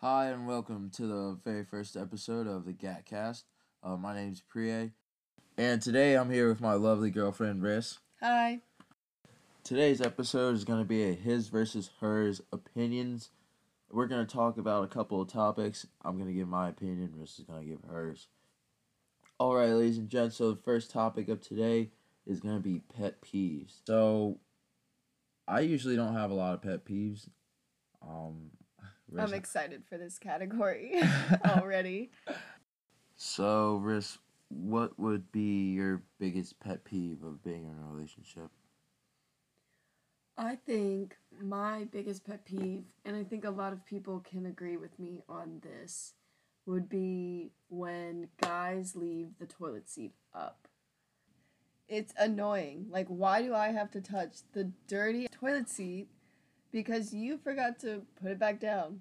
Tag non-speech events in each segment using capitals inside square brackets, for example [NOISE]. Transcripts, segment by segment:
Hi, and welcome to the very first episode of the GatCast. Uh, my name's Priye, and today I'm here with my lovely girlfriend, Ris. Hi. Today's episode is going to be a his versus hers opinions. We're going to talk about a couple of topics. I'm going to give my opinion, Ris is going to give hers. Alright, ladies and gents, so the first topic of today is going to be pet peeves. So, I usually don't have a lot of pet peeves. Um, I'm excited for this category [LAUGHS] [LAUGHS] already. So, Ris, what would be your biggest pet peeve of being in a relationship? I think my biggest pet peeve, and I think a lot of people can agree with me on this, would be when guys leave the toilet seat up. It's annoying. Like, why do I have to touch the dirty toilet seat because you forgot to put it back down?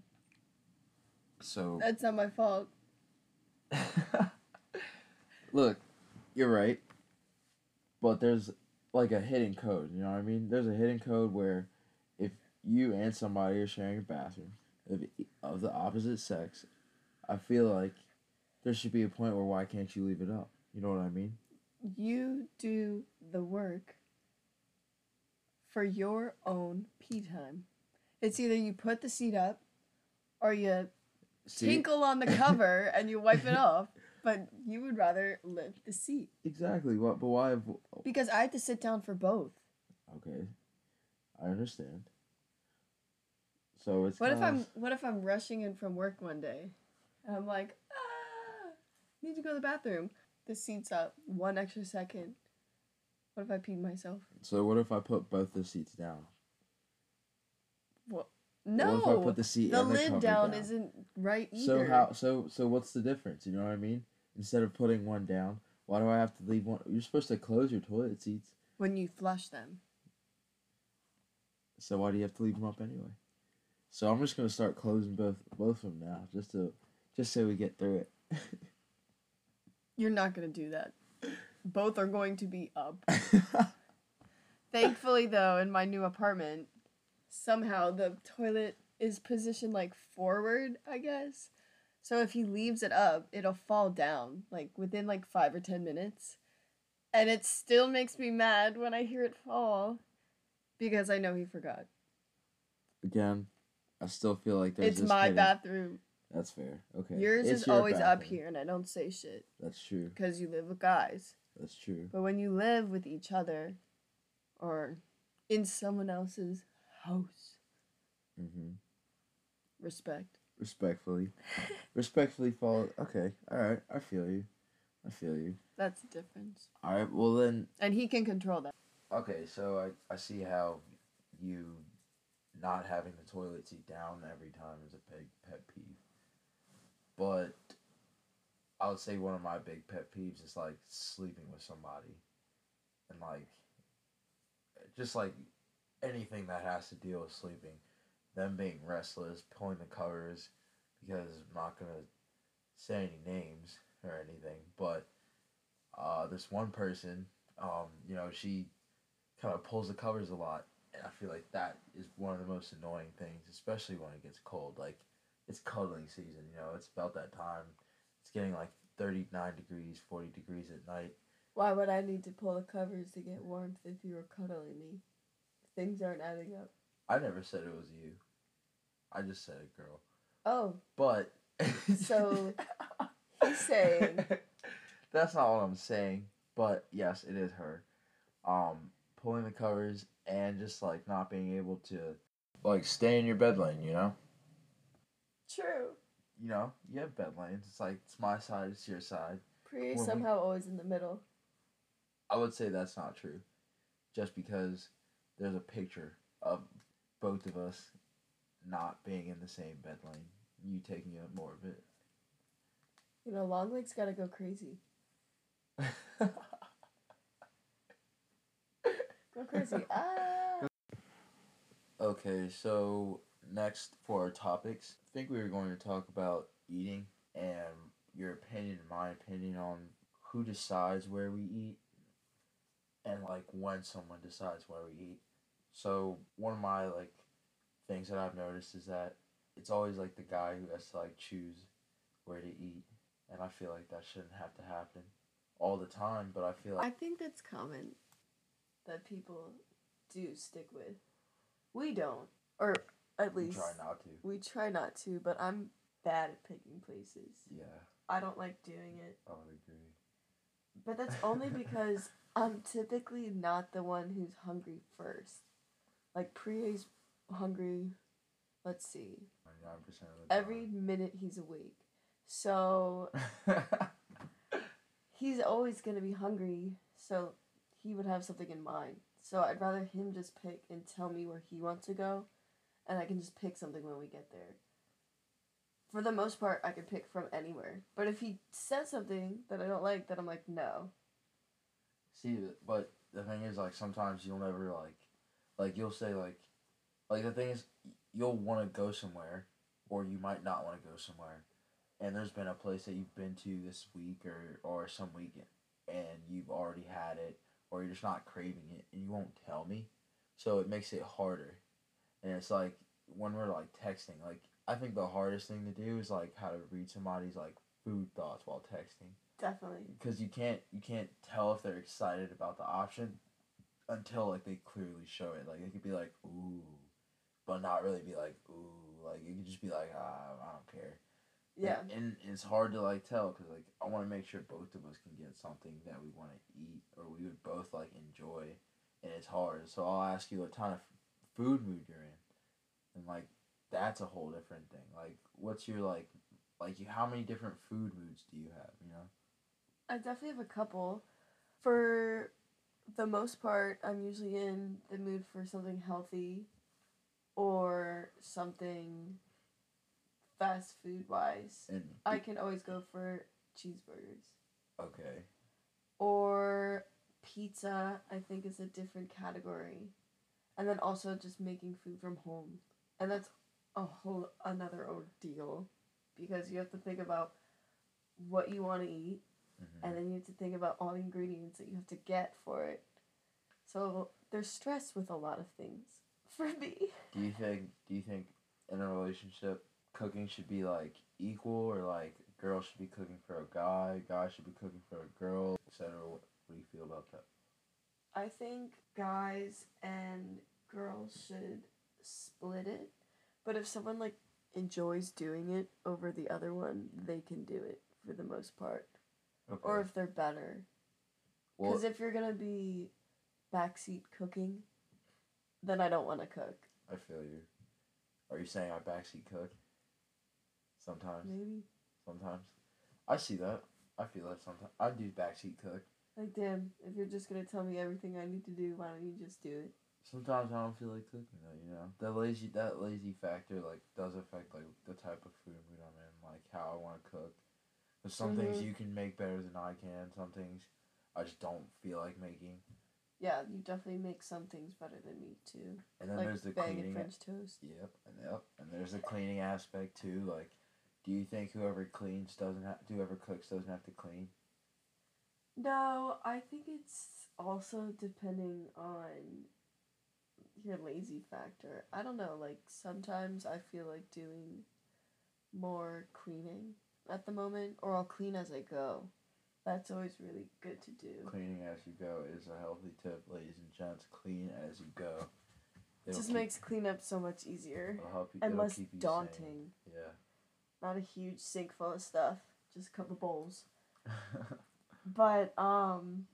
So, That's not my fault. [LAUGHS] look, you're right, but there's like a hidden code. You know what I mean? There's a hidden code where if you and somebody are sharing a bathroom of, of the opposite sex, I feel like there should be a point where why can't you leave it up? You know what I mean? You do the work for your own pee time. It's either you put the seat up or you See, tinkle on the cover [LAUGHS] and you wipe it off, but you would rather lift the seat exactly. What? But why? Have, because I have to sit down for both. okay, I understand. So it's What if I'm what if I'm rushing in from work one day and I'm like, ah, need to go to the bathroom. The seat's up one extra second. What if I peed myself? So what if I put both the seats down? No, What if I put the seat the lid down, down? isn't right either. So how? So so what's the difference? You know what I mean? Instead of putting one down, why do I have to leave one? You're supposed to close your toilet seats, when you flush them. so why do you have to leave them up anyway? So I'm just gonna start closing both both of them now, just to just so we get through it. [LAUGHS] You're not gonna do that. Both are going to be up. [LAUGHS] Thankfully, though, in my new apartment, somehow the toilet is positioned like forward, I guess. So if he leaves it up, it'll fall down like within like five or ten minutes. And it still makes me mad when I hear it fall because I know he forgot. Again, I still feel like there's it's my hidden- bathroom. That's fair. Okay. Yours It's is your always up here, and I don't say shit That's true. because you live with guys. That's true. But when you live with each other or in someone else's house, hmm respect. Respectfully, [LAUGHS] respectfully follow. Okay. All right. I feel you. I feel you. That's the difference. All right. Well then, And he can control that. Okay, so I, I see how you not having the toilet seat down every time is a big pet peeve. But I would say one of my big pet peeves is like sleeping with somebody. And like just like anything that has to deal with sleeping. Them being restless, pulling the covers because I'm not gonna say any names or anything, but uh, this one person, um, you know, she kind of pulls the covers a lot, and I feel like that is one of the most annoying things, especially when it gets cold. Like, it's cuddling season, you know, it's about that time. It's getting like 39 degrees, 40 degrees at night. Why would I need to pull the covers to get warmth if you were cuddling me? Things aren't adding up. I never said it was you. I just said a girl. Oh, But. So, [LAUGHS] he's saying- That's not what I'm saying, but yes, it is her. Um, pulling the covers and just like not being able to like stay in your bed lane, you know? true. You know, you have bed lanes. It's like it's my side, it's your side. Priye Well, we- somehow always in the middle. I would say that's not true. Just because there's a picture of both of us not being in the same bed lane. You taking up more of it. You know, long legs gotta go crazy. [LAUGHS] Go crazy. ah! okay, so next for our topics, I think we were going to talk about eating and your opinion and my opinion on who decides where we eat and like when someone decides where we eat. So one of my like things that I've noticed is that it's always like the guy who has to like choose where to eat, and I feel like that shouldn't have to happen all the time. But I feel like I think that's common that people do stick with. We don't, or at we least try not to. we try not to. But I'm bad at picking places. Yeah, I don't like doing it. I would agree. But that's only because [LAUGHS] I'm typically not the one who's hungry first. Like Priye's hungry. Let's see. Ninety nine percent of the Every minute he's awake. So [LAUGHS] he's always going to be hungry, so he would have something in mind. So I'd rather him just pick and tell me where he wants to go, and I can just pick something when we get there. For the most part, I can pick from anywhere. But if he says something that I don't like, then I'm like, no. See, but the thing is, like, sometimes you'll never like, like you'll say like, like the thing is, you'll want to go somewhere, or you might not want to go somewhere, and there's been a place that you've been to this week or or some weekend, and you've already had it, or you're just not craving it, and you won't tell me, so it makes it harder, and it's like when we're like texting, like I think the hardest thing to do is like how to read somebody's like food thoughts while texting Definitely. because you can't you can't tell if they're excited about the option until like they clearly show it. Like it could be like ooh, but not really be like ooh. Like it could just be like ah, I don't care. Yeah. And, and it's hard to like tell because like I want to make sure both of us can get something that we want to eat or we would both like enjoy, and it's hard. So I'll ask you what kind of food mood you're in, and like that's a whole different thing. Like what's your like like you how many different food moods do you have? You know. I definitely have a couple. For the most part, I'm usually in the mood for something healthy or something fast food wise. And I can always go for cheeseburgers. okay, Or pizza, I think is a different category. And then also just making food from home. And that's a whole another ordeal because you have to think about what you want to eat Mhm. and then you have to think about all the ingredients that you have to get for it. So there's stress with a lot of things [LAUGHS] for me. do you think do you think in a relationship cooking should be like equal or like girl should be cooking for a guy, guy should be cooking for a girl, etc. What, what do you feel about that? I think guys and girls should split it, but if someone like enjoys doing it over the other one, they can do it for the most part. Okay. Or if they're better. well, Because if you're gonna be backseat cooking, then I don't want to cook. I feel you. Are you saying I backseat cook? Sometimes. Maybe Sometimes. I see that. I feel that sometimes. I do backseat cook. like damn, if you're just gonna tell me everything I need to do, why don't you just do it? Sometimes I don't feel like cooking though, you know. That lazy that lazy factor like does affect like the type of food mood I'm in, like how I want to cook. Cause some things Mhm. you can make better than I can. Some things I just don't feel like making. Yeah, you definitely make some things better than me too. And then like there's the cleaning. French toast. Yep, and yep, and there's the cleaning aspect too. Like, do you think whoever cleans doesn't have, whoever cooks doesn't have to clean? No, I think it's also depending on your lazy factor. I don't know, like sometimes I feel like doing more cleaning at the moment, or I'll clean as I go. That's always really good to do. Cleaning as you go is a healthy tip, ladies and gents. Clean as you go. It just keep- makes cleanup so much easier it'll help you, and less you sane. daunting. Yeah. Not a huge sink full of stuff, just a couple bowls. [LAUGHS] But um,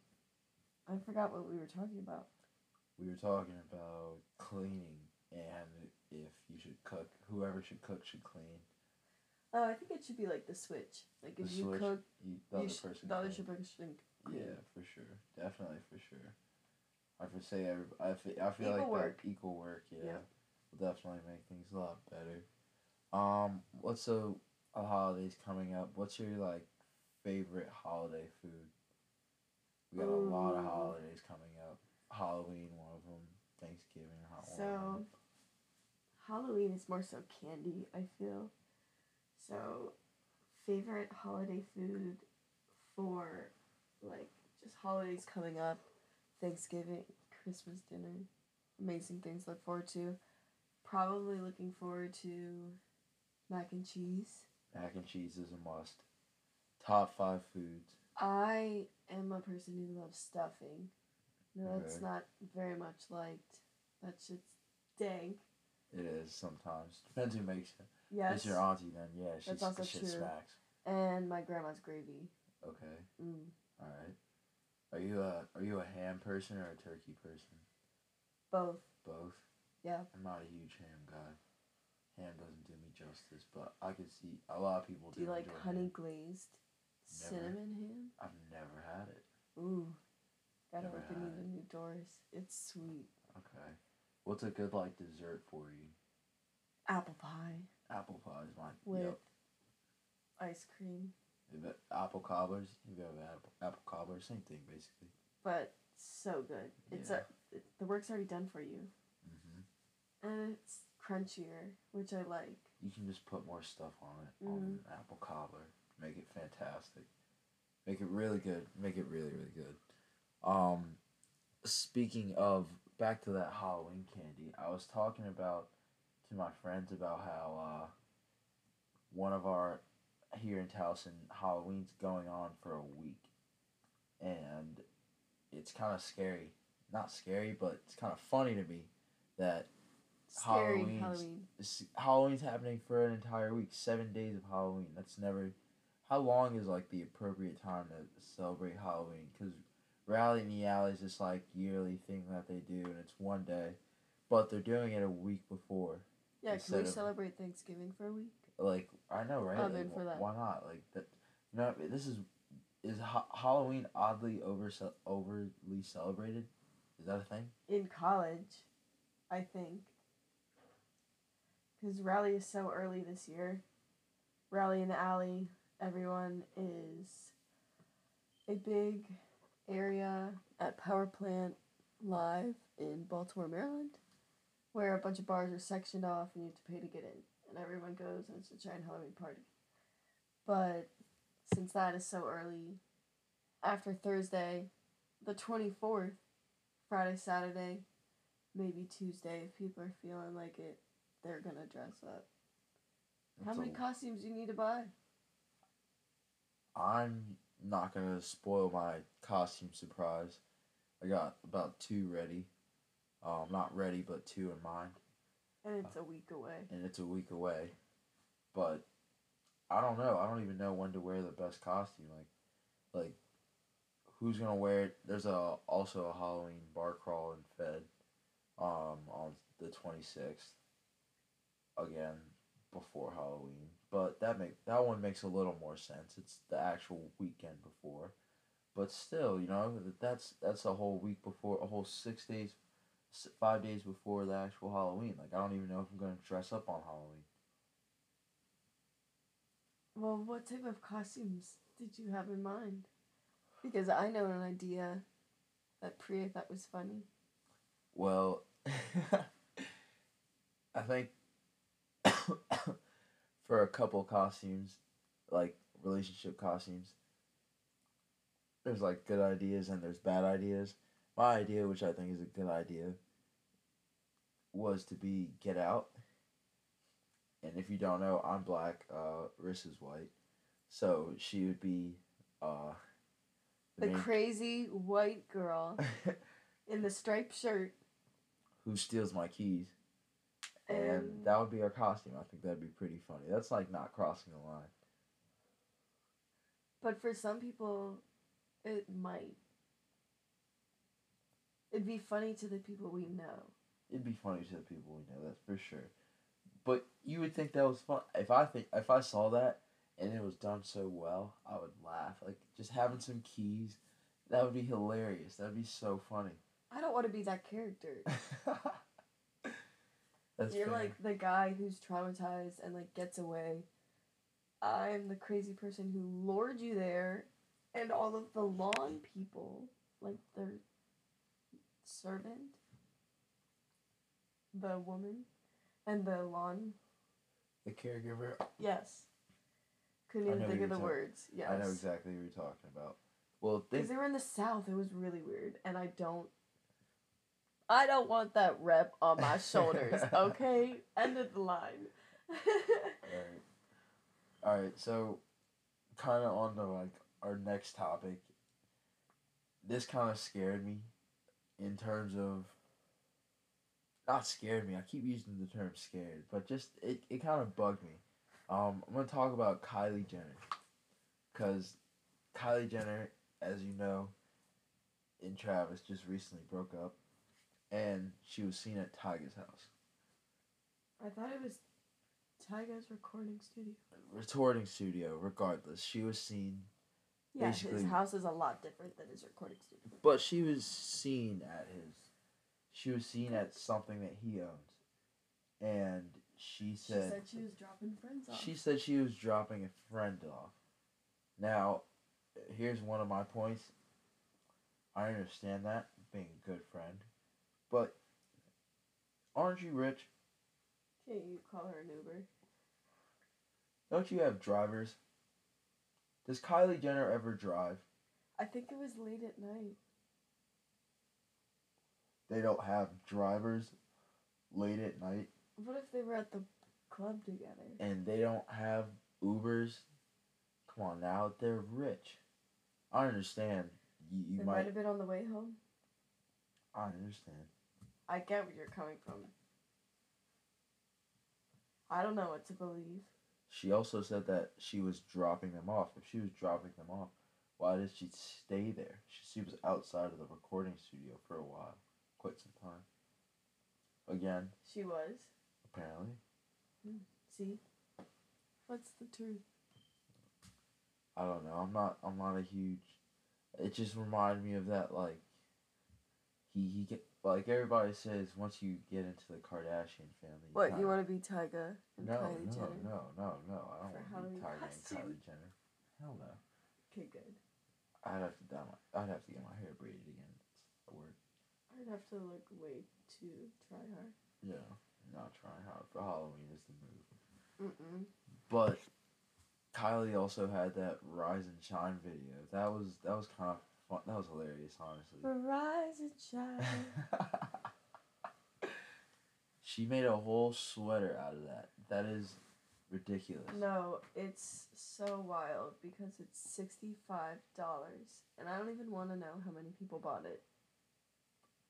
I forgot what we were talking about. We were talking about cleaning and if you should cook. Whoever should cook should clean. Oh, I think it should be like the switch. Like The if you switch, cook, You, the you other sh- person. the other should clean. Yeah, for sure. Definitely for sure. I would say every, I feel, I feel Equal like work. that equal work, yeah, Yeah. will definitely make things a lot better. Um, what's so a holidays coming up? What's your like favorite holiday food? We got a lot of holidays coming up. Halloween, one of them. Thanksgiving, hot one. of Halloween is more so candy, I feel. So, favorite holiday food for like just holidays coming up, Thanksgiving, Christmas dinner, amazing things to look forward to. Probably looking forward to Mac and cheese. Mac and cheese is a must. Top five foods. I am a person who loves stuffing. No, that's Okay. not very much liked. That shit's dank. It is sometimes. Depends who makes it. Yes. it's your auntie, then yeah, she's That's also the shit true. smacks. And my grandma's gravy. Okay, Mm. all right. Are you a are you a ham person or a turkey person? Both. Both. Yeah. I'm not a huge ham guy. Ham doesn't do me justice, but I could see a lot of people Do Do you like honey ham. glazed Never. cinnamon ham? I've never had it. Ooh. Gotta Never open had even it. new doors. It's sweet. Okay. What's a good like dessert for you? Apple pie Apple pie is mine. with Yep. ice cream. If it- Apple cobblers. You have apple, apple cobbler. Same thing basically. But so good. It's Yeah. a it, the work's already done for you. hmm And it's crunchier, which I like. You can just put more stuff on it on Mhm. apple cobbler. Make it fantastic. Make it really good. Make it really really good. Um, speaking of back to that Halloween candy, I was talking about to my friends about how uh, one of our here in Towson Halloween's going on for a week, and it's kind of scary. Not scary, but it's kind of funny to me that Scary Halloween's- Halloween. Halloween's happening for an entire week, seven days of Halloween. That's never. How long is like the appropriate time to celebrate Halloween? Because Rally in the Alley is this like yearly thing that they do, and it's one day, but they're doing it a week before. Yeah, can we of- celebrate Thanksgiving for a week? Like I know, right? Oh, I'm Like, in for that. Why not? Like that. You know, this is is ha- Halloween oddly over overly celebrated. Is that a thing? In college, I think. Because Rally is so early this year. Rally in the Alley, everyone is a big area at Power Plant Live in Baltimore, Maryland, where a bunch of bars are sectioned off and you have to pay to get in. And everyone goes and it's a giant Halloween party. But since that is so early, after Thursday, the 24th, Friday, Saturday, maybe Tuesday, if people are feeling like it, they're gonna dress up. How many a- costumes do you need to buy? I'm not gonna spoil my costume surprise. I got about two ready. Um, not ready, but two in mind, And it's a week away. and it's a week away. But I don't know. I don't even know when to wear the best costume. Like, like who's gonna wear it? There's a also a Halloween bar crawl in Fed, um, on the twenty sixth. Again, before Halloween, but that make that one makes a little more sense. It's the actual weekend before, but still, you know, that- that's that's a whole week before, a whole six days, five days before the actual Halloween. Like I don't even know if I'm gonna dress up on Halloween. Well, what type of costumes did you have in mind? Because I know an idea that Priye thought was funny. Well, [LAUGHS] I think [COUGHS] for a couple costumes, like relationship costumes, there's like good ideas and there's bad ideas. My idea, which I think is a good idea, was to be Get Out. And if you don't know, I'm black. Uh, Ris is white, so she would be uh, The main- crazy white girl [LAUGHS] in the striped shirt. who steals my keys. And And that would be our costume. I think that'd be pretty funny. That's like not crossing the line. but for some people, it might. It'd be funny to the people we know. It'd be funny to the people we know, that's for sure. But you would think that was fun. If I think if I saw that and it was done so well, I would laugh. Like just having some keys, that would be hilarious. That'd be so funny. I don't want to be that character. [LAUGHS] that's You're fair. like the guy who's traumatized and like gets away. I'm the crazy person who lured you there, and all of the lawn people, like their servant, the woman, and the lawn. the caregiver. Yes. Couldn't even think of the you're words. Yes. I know exactly what you're talking about. Well, Because think they were in the south, it was really weird, and I don't. I don't want that rep on my shoulders. [LAUGHS] Okay, end of the line. Alright. Alright, so kinda on to like our next topic. This kinda scared me in terms of not scared me, I keep using the term scared, but just it, it kinda bugged me. Um I'm gonna talk about Kylie Jenner. Cause Kylie Jenner, as you know, and Travis just recently broke up and she was seen at Tyga's house. I thought it was Tyga's recording studio. Recording studio, regardless. She was seen Yeah, Basically- his house is a lot different than his recording studio. But she was seen at his. She was seen at something that he owns, and she said. She said she was dropping friends off. she said she was dropping a friend off. Now, here's one of my points. I understand that being a good friend, but aren't you rich? Can't you call her an Uber? Don't you have drivers? Does Kylie Jenner ever drive? I think it was late at night. They don't have drivers late at night. What if they were at the club together? and they don't have Ubers. Come on now, they're rich. I understand. You, you they might. might have been on the way home. I understand. I get where you're coming from. I don't know what to believe. She also said that she was dropping them off. If she was dropping them off, why did she stay there? She, she was outside of the recording studio for a while, quite some time. Again, She was. apparently, hmm. See? What's the truth? I don't know. I'm not. I'm not a huge. It just reminded me of that like. He he get like everybody says once you get into the Kardashian family. What, you kinda- want to be Tyga and No, Kylie no, Jenner? no, no, no. I don't want to be Tyga and? Kylie Jenner. Hell no. Okay, good. I'd have to dye my. I'd have to get my hair braided again. It's a word. I'd have to look way too try hard. Yeah, not trying hard for Halloween is the move. Mm-mm. But Kylie also had that Rise and Shine video. That was that was kind of fun. That was hilarious, honestly. And shine. [LAUGHS] she made a whole sweater out of that. That is ridiculous. No, it's so wild because it's sixty-five dollars, and I don't even want to know how many people bought it.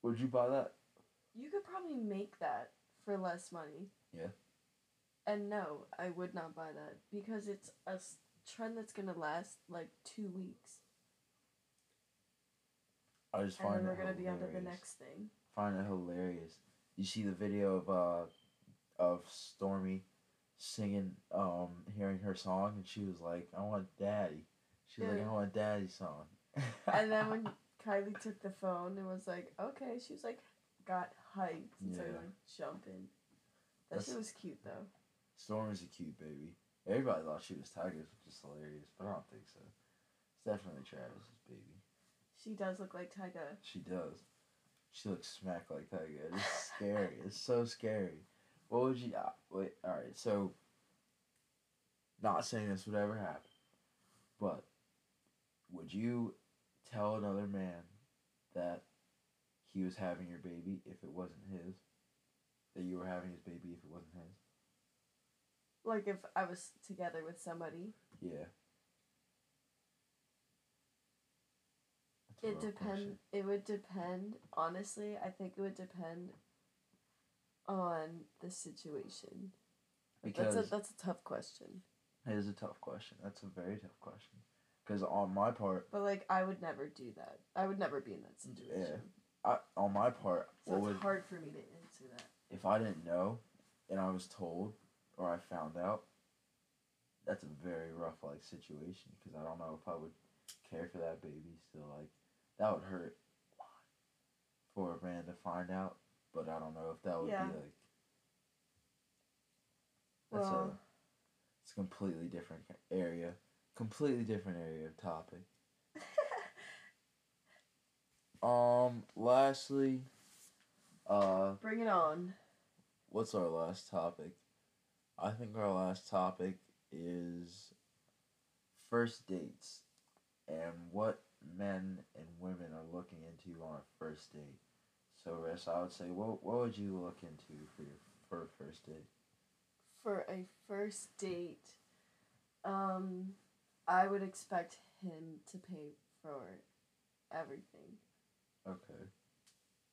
Would you buy that? You could probably make that for less money. Yeah. And no, I would not buy that because it's a trend that's gonna last like two weeks, I just and find then we're it gonna be onto the hilarious. next thing. find it hilarious. You see the video of uh of Stormi singing um hearing her song and she was like, I want daddy. She was like, I want daddy's song. And then when [LAUGHS] Kylie took the phone and was like, "Okay," she was like, got hyped and started Yeah. like jumping. That That's- shit was cute though. Stormi's a cute baby. Everybody thought she was Tyga's, which is hilarious, but I don't think so. It's definitely Travis's baby. She does look like Tyga. She does. She looks smack like Tyga. It's [LAUGHS] scary. It's so scary. What would you? Uh, wait. All right. So. Not saying this would ever happen, but would you tell another man that he was having your baby if it wasn't his? That you were having his baby if it wasn't his? Like if I was together with somebody, Yeah. That's a it oh, depend. question. It would depend. Honestly, I think it would depend on the situation. Because that's a that's a tough question. it is a tough question. That's a very tough question. Because on my part, But like, I would never do that. I would never be in that situation. Yeah. I on my part, So it's would hard for me to answer that. if I didn't know, and I was told, or I found out, that's a very rough like situation. Because I don't know if I would care for that baby still. Like that would hurt for a man to find out. But I don't know if that would Yeah. be like. That's a it's a completely different area, completely different area of topic. [LAUGHS] Um. Lastly, uh, bring it on. what's our last topic? I think our last topic is first dates and what men and women are looking into you on a first date. So, Ris, I would say, what what would you look into for your for a first date? for a first date, um, I would expect him to pay for everything. Okay.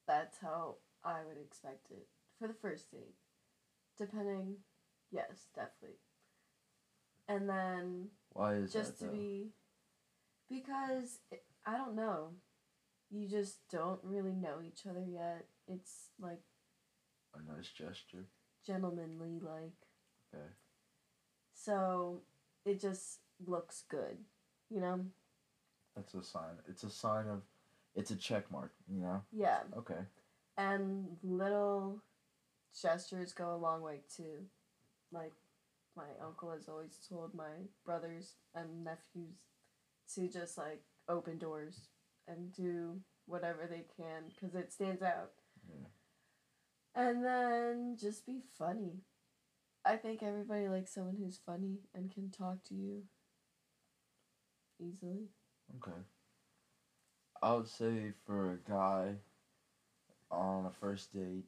That's how I would expect it for the first date. Depending, yes, definitely. And then Why is just that to though? be because it, I don't know. You just don't really know each other yet. It's like a nice gesture? gentlemanly like. Okay. So it just looks good, you know? That's a sign. It's a sign of. It's a check mark. You know. Yeah. Okay. And little gestures go a long way too. Like my uncle has always told my brothers and nephews to just like open doors and do whatever they can because it stands out. Yeah. And then just be funny. I think everybody likes someone who's funny and can talk to you easily. Okay. I would say for a guy on a first date,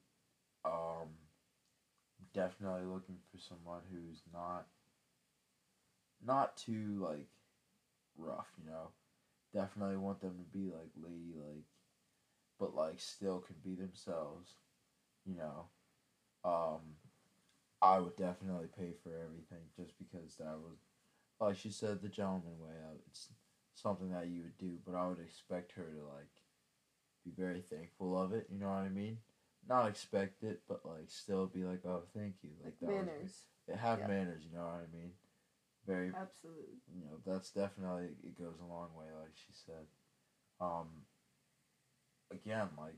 um, definitely looking for someone who's not not too like rough, you know. Definitely want them to be like ladylike, but like still can be themselves, you know. Um, I would definitely pay for everything just because that was, like she said, the gentleman way out. It's something that you would do, but I would expect her to like be very thankful of it. You know what I mean? Not expect it, but like still be like, oh, thank you. Like that was- Manners. it have Yeah. manners. You know what I mean? Very. Absolutely. You know that's definitely it goes a long way, like she said. Um. Again, like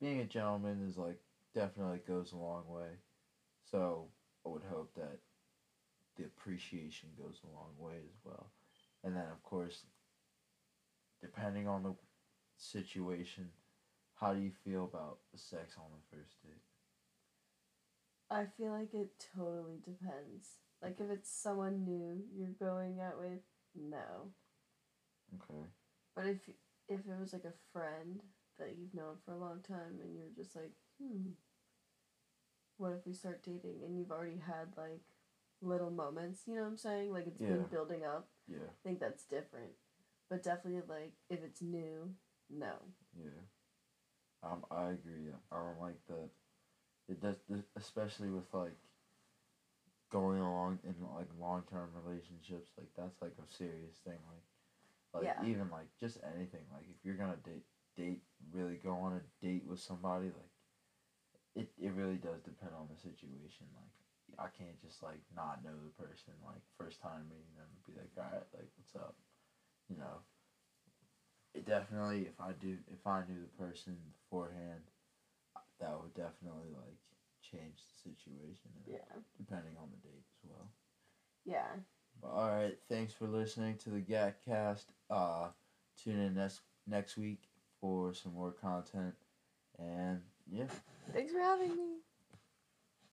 being a gentleman is like definitely goes a long way. So I would hope that the appreciation goes a long way as well. And then, of course, depending on the situation, how do you feel about sex on the first date? I feel like it totally depends. Like if it's someone new you're going out with, no. Okay. But if if it was like a friend that you've known for a long time and you're just like, hmm, what if we start dating and you've already had like little moments, you know what I'm saying? Like it's been building up. Yeah. I think that's different. But definitely like if it's new, no. Yeah. Um, I agree. I don't like that. It does, especially with like going along in like long term relationships. Like that's like a serious thing. Like, like Yeah. even like just anything. Like if you're gonna date, date really go on a date with somebody. Like, it it really does depend on the situation. Like I can't just like not know the person like first time meeting them and be like, all right, like what's up, you know it definitely if I do if I knew the person beforehand, that would definitely like change the situation. Yeah. Depending on the date as well. Yeah. All right, thanks for listening to the GatCast. Uh, tune in next next week for some more content, and yeah. Thanks for having me.